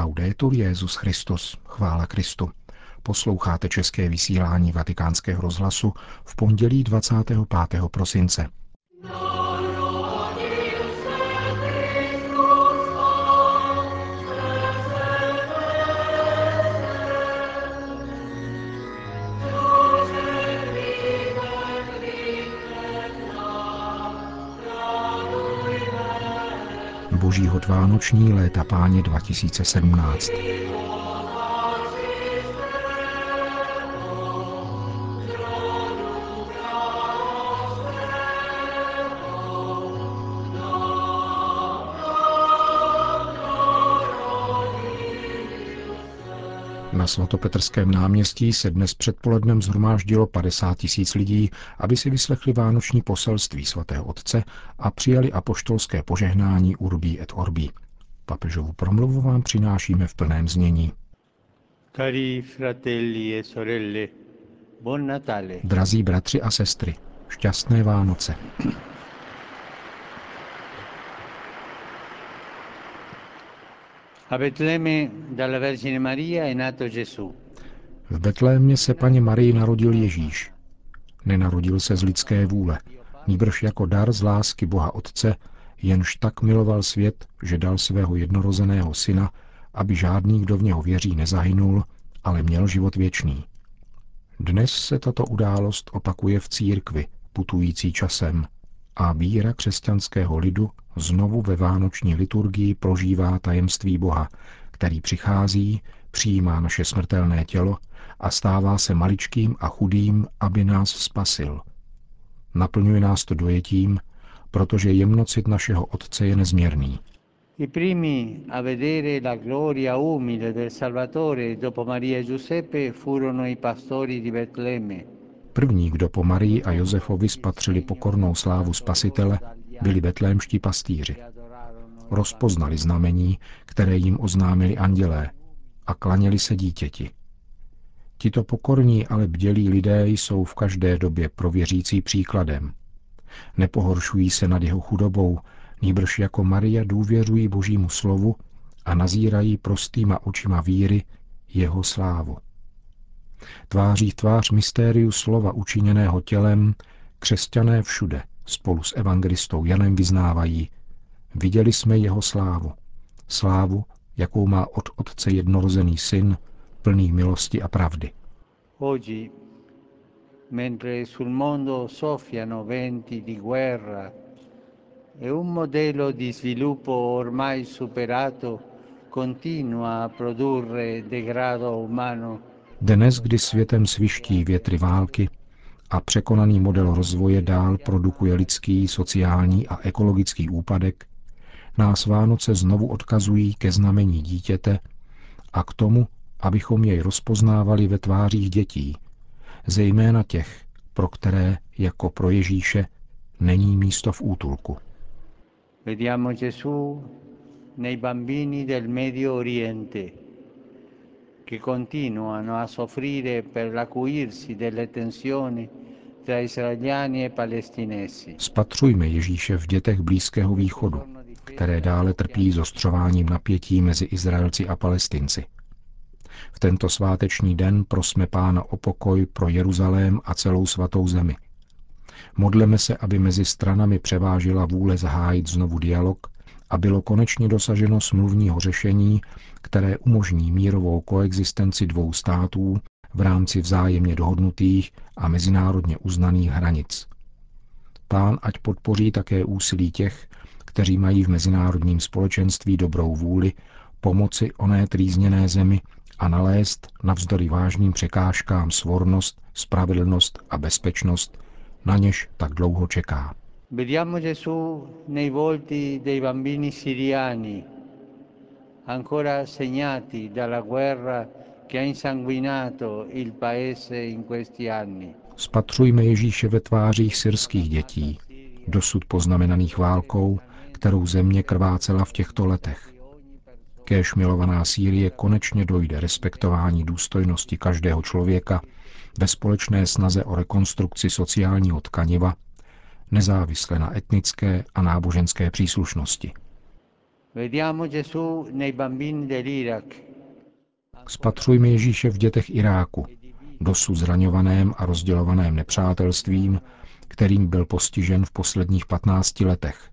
Laudetur Jezus Christus, chvála Kristu. Posloucháte české vysílání Vatikánského rozhlasu v pondělí 25. prosince. Boží hod Vánoční léta páně 2017. svatopetrském náměstí se dnes předpolednem zhromáždilo 50 tisíc lidí, aby si vyslechli vánoční poselství svatého otce a přijali apoštolské požehnání Urbí et Orbí. Papežovu promluvu vám přinášíme v plném znění. Cari fratelli e sorelle, buon Natale. Drazí bratři a sestry, šťastné Vánoce. V Betlémě se paně Marii narodil Ježíš. Nenarodil se z lidské vůle, níbrž jako dar z lásky Boha Otce, jenž tak miloval svět, že dal svého jednorozeného syna, aby žádný, kdo v něho věří, nezahynul, ale měl život věčný. Dnes se tato událost opakuje v církvi, putující časem, a víra křesťanského lidu znovu ve vánoční liturgii prožívá tajemství Boha, který přichází, přijímá naše smrtelné tělo a stává se maličkým a chudým, aby nás spasil. Naplňuje nás to dojetím, protože jemnocit našeho Otce je nezměrný. I primi a vedere la gloria umile del Salvatore dopo Maria e Giuseppe furono i pastori di Betlemme. První, kdo po Marii a Josefovi spatřili pokornou slávu Spasitele, byli betlémští pastýři. Rozpoznali znamení, které jim oznámili andělé a klaněli se dítěti. Tito pokorní, ale bdělí lidé jsou v každé době prověřící příkladem. Nepohoršují se nad jeho chudobou, nýbrž jako Maria důvěřují božímu slovu a nazírají prostýma očima víry jeho slávu. Tváří tvář mystériu slova učiněného tělem, křesťané všude spolu s evangelistou Janem vyznávají, viděli jsme jeho slávu. Slávu, jakou má od Otce jednorozený syn, plný milosti a pravdy. Oggi, mentre sul mondo soffiano venti di guerra e un modello di sviluppo ormai superato continua a produrre degrado umano, Dnes, kdy světem sviští větry války a překonaný model rozvoje dál produkuje lidský, sociální a ekologický úpadek, nás Vánoce znovu odkazují ke znamení dítěte a k tomu, abychom jej rozpoznávali ve tvářích dětí, zejména těch, pro které, jako pro Ježíše, není místo v útulku. vediamo Gesù nei bambini del Medio Oriente che continuano a soffrire per l'acuirsi delle tensioni Spatřujme Ježíše v dětech Blízkého východu, které dále trpí zostřováním napětí mezi Izraelci a Palestinci. V tento sváteční den prosme Pána o pokoj pro Jeruzalém a celou svatou zemi. Modleme se, aby mezi stranami převážila vůle zahájit znovu dialog a bylo konečně dosaženo smluvního řešení, které umožní mírovou koexistenci dvou států v rámci vzájemně dohodnutých a mezinárodně uznaných hranic. Pán ať podpoří také úsilí těch, kteří mají v mezinárodním společenství dobrou vůli pomoci oné trýzněné zemi a nalézt navzdory vážným překážkám svornost, spravedlnost a bezpečnost, na něž tak dlouho čeká. Vediamo Gesù nei volti dei bambini siriani, ancora segnati dalla guerra che ha insanguinato il paese in questi anni. Spatřujme Ježíše ve tvářích syrských dětí, dosud poznamenaných válkou, kterou země krvácela v těchto letech. Kéž milovaná Sýrie konečně dojde respektování důstojnosti každého člověka ve společné snaze o rekonstrukci sociálního tkaniva, nezávisle na etnické a náboženské příslušnosti. Vediamo Gesù nei bambini dell'Iraq, Spatřujme Ježíše v dětech Iráku, dosud zraňovaném a rozdělovaném nepřátelstvím, kterým byl postižen v posledních 15 letech,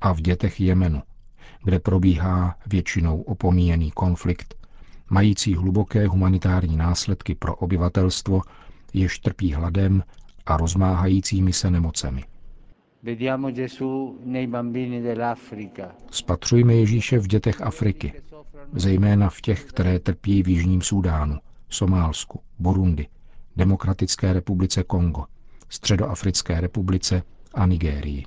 a v dětech Jemenu, kde probíhá většinou opomíjený konflikt, mající hluboké humanitární následky pro obyvatelstvo, jež trpí hladem a rozmáhajícími se nemocemi. Spatřujme Ježíše v dětech Afriky, zejména v těch, které trpí v Jižním Súdánu, Somálsku, Burundi, Demokratické republice Kongo, Středoafrické republice a Nigérii.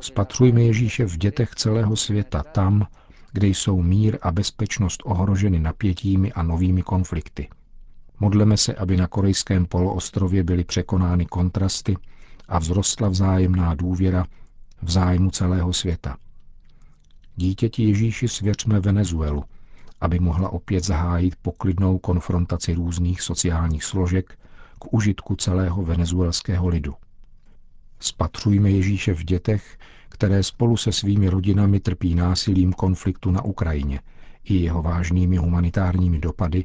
Spatřujme Ježíše v dětech celého světa tam, kde jsou mír a bezpečnost ohroženy napětími a novými konflikty. Modleme se, aby na korejském poloostrově byly překonány kontrasty a vzrostla vzájemná důvěra v zájmu celého světa. Dítěti Ježíši svěřme Venezuelu, aby mohla opět zahájit poklidnou konfrontaci různých sociálních složek k užitku celého venezuelského lidu. Spatřujme Ježíše v dětech, které spolu se svými rodinami trpí násilím konfliktu na Ukrajině i jeho vážnými humanitárními dopady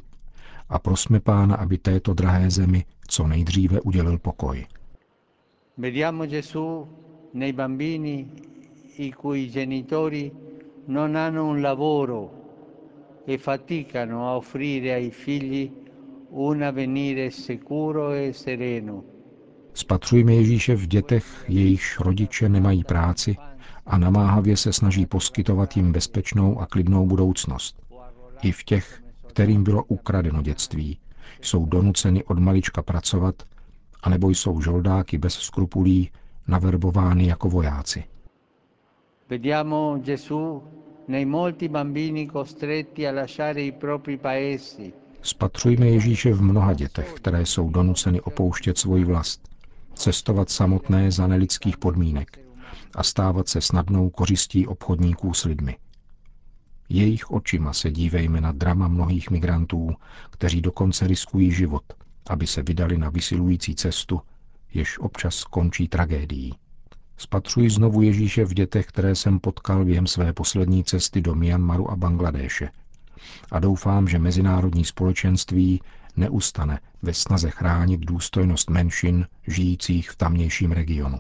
a prosme Pána, aby této drahé zemi co nejdříve udělil pokoj. vediamo Gesù nei bambini i cui genitori non hanno un lavoro e faticano a offrire ai figli un avvenire sicuro e sereno. Spatřujme Ježíše v dětech, jejichž rodiče nemají práci a namáhavě se snaží poskytovat jim bezpečnou a klidnou budoucnost. I v těch, kterým bylo ukradeno dětství, jsou donuceni od malička pracovat, anebo jsou žoldáky bez skrupulí naverbovány jako vojáci. Vediamo Gesù nei molti bambini costretti a lasciare i propri paesi, Spatřujme Ježíše v mnoha dětech, které jsou donuceny opouštět svoji vlast, cestovat samotné za nelidských podmínek a stávat se snadnou kořistí obchodníků s lidmi. Jejich očima se dívejme na drama mnohých migrantů, kteří dokonce riskují život, aby se vydali na vysilující cestu, jež občas skončí tragédií. Spatřuji znovu Ježíše v dětech, které jsem potkal během své poslední cesty do Myanmaru a Bangladéše. A doufám, že mezinárodní společenství neustane ve snaze chránit důstojnost menšin žijících v tamnějším regionu.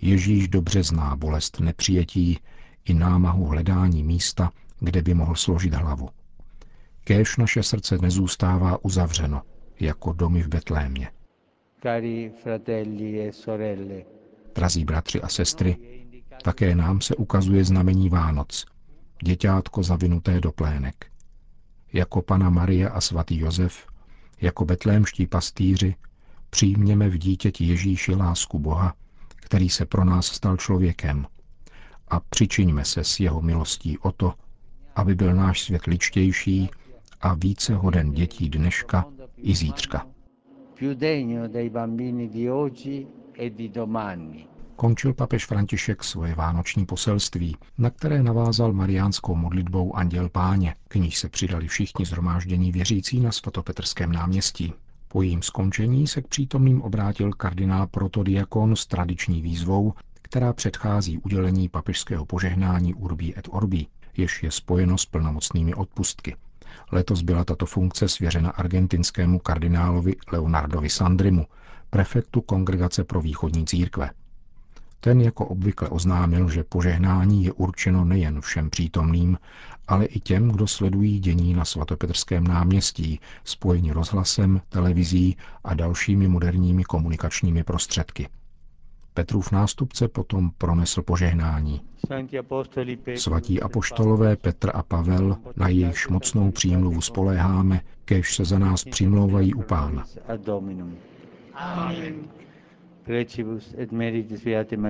Ježíš dobře zná bolest nepřijetí i námahu hledání místa, kde by mohl složit hlavu. Kéž naše srdce nezůstává uzavřeno, jako domy v Betlémě. cari fratelli e sorelle. Drazí bratři a sestry, také nám se ukazuje znamení Vánoc, děťátko zavinuté do plének. Jako pana Maria a svatý Josef, jako betlémští pastýři, přijměme v dítěti Ježíši lásku Boha, který se pro nás stal člověkem, a přičiňme se s jeho milostí o to, aby byl náš svět ličtější a více hoden dětí dneška i zítřka. Più degno dei bambini di oggi e di domani. Končil papež František svoje vánoční poselství, na které navázal mariánskou modlitbou Anděl Páně, k níž se přidali všichni zhromáždění věřící na svatopetrském náměstí. Po jejím skončení se k přítomným obrátil kardinál protodiakon s tradiční výzvou, která předchází udělení papežského požehnání Urbi et Orbi, jež je spojeno s plnomocnými odpustky. Letos byla tato funkce svěřena argentinskému kardinálovi Leonardovi Sandrimu, prefektu Kongregace pro východní církve. Ten jako obvykle oznámil, že požehnání je určeno nejen všem přítomným, ale i těm, kdo sledují dění na svatopetrském náměstí, spojení rozhlasem, televizí a dalšími moderními komunikačními prostředky. Petrův nástupce potom pronesl požehnání. Svatí apoštolové Petr a Pavel, na jejichž mocnou přímluvu spoléháme, kež se za nás přimlouvají u Pána.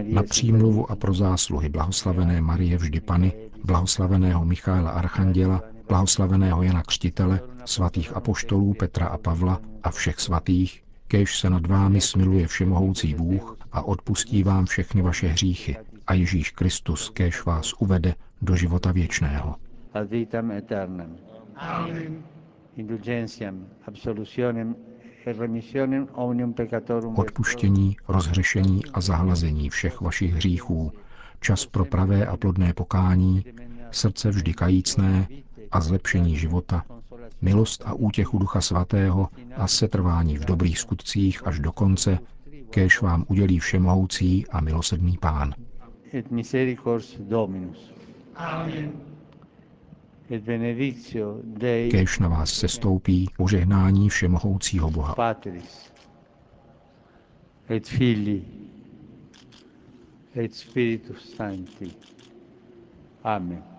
Na přímluvu a pro zásluhy blahoslavené Marie vždy Pany, blahoslaveného Michaela Archanděla, blahoslaveného Jana Křtitele, svatých apoštolů Petra a Pavla a všech svatých, kéž se nad vámi smiluje všemohoucí Bůh a odpustí vám všechny vaše hříchy a Ježíš Kristus kéž vás uvede do života věčného. ad vitam aeternam. Indulgentiam, absolutionem odpuštění, rozhřešení a zahlazení všech vašich hříchů, čas pro pravé a plodné pokání, srdce vždy kajícné a zlepšení života, milost a útěchu Ducha Svatého a setrvání v dobrých skutcích až do konce, kéž vám udělí všemohoucí a milosedný Pán. Et misericors Dominus. Amen. Et benedictio Dei Kéž na vás se stoupí požehnání všemohoucího Boha. Patris et Filii et Spiritus Sancti. Amen.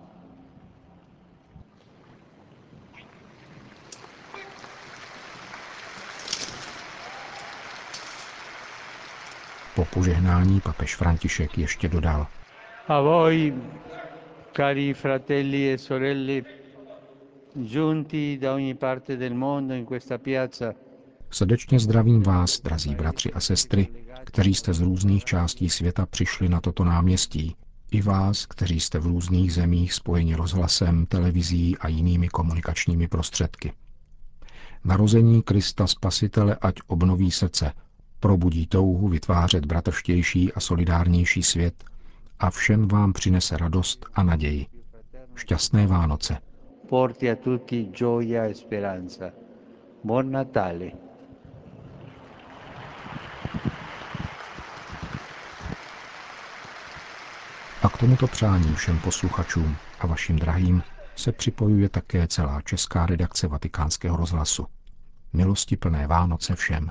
Po požehnání papež František ještě dodal. A voi, cari fratelli e sorelle, giunti da ogni parte del mondo in questa piazza, Srdečně zdravím vás, drazí bratři a sestry, kteří jste z různých částí světa přišli na toto náměstí, i vás, kteří jste v různých zemích spojeni rozhlasem, televizí a jinými komunikačními prostředky. Narození Krista Spasitele ať obnoví srdce, probudí touhu vytvářet bratrštější a solidárnější svět a všem vám přinese radost a naději. Šťastné Vánoce. porti a tutti gioia e speranza. Buon Natale. A k tomuto přání všem posluchačům a vašim drahým se připojuje také celá česká redakce Vatikánského rozhlasu. Milosti plné Vánoce všem.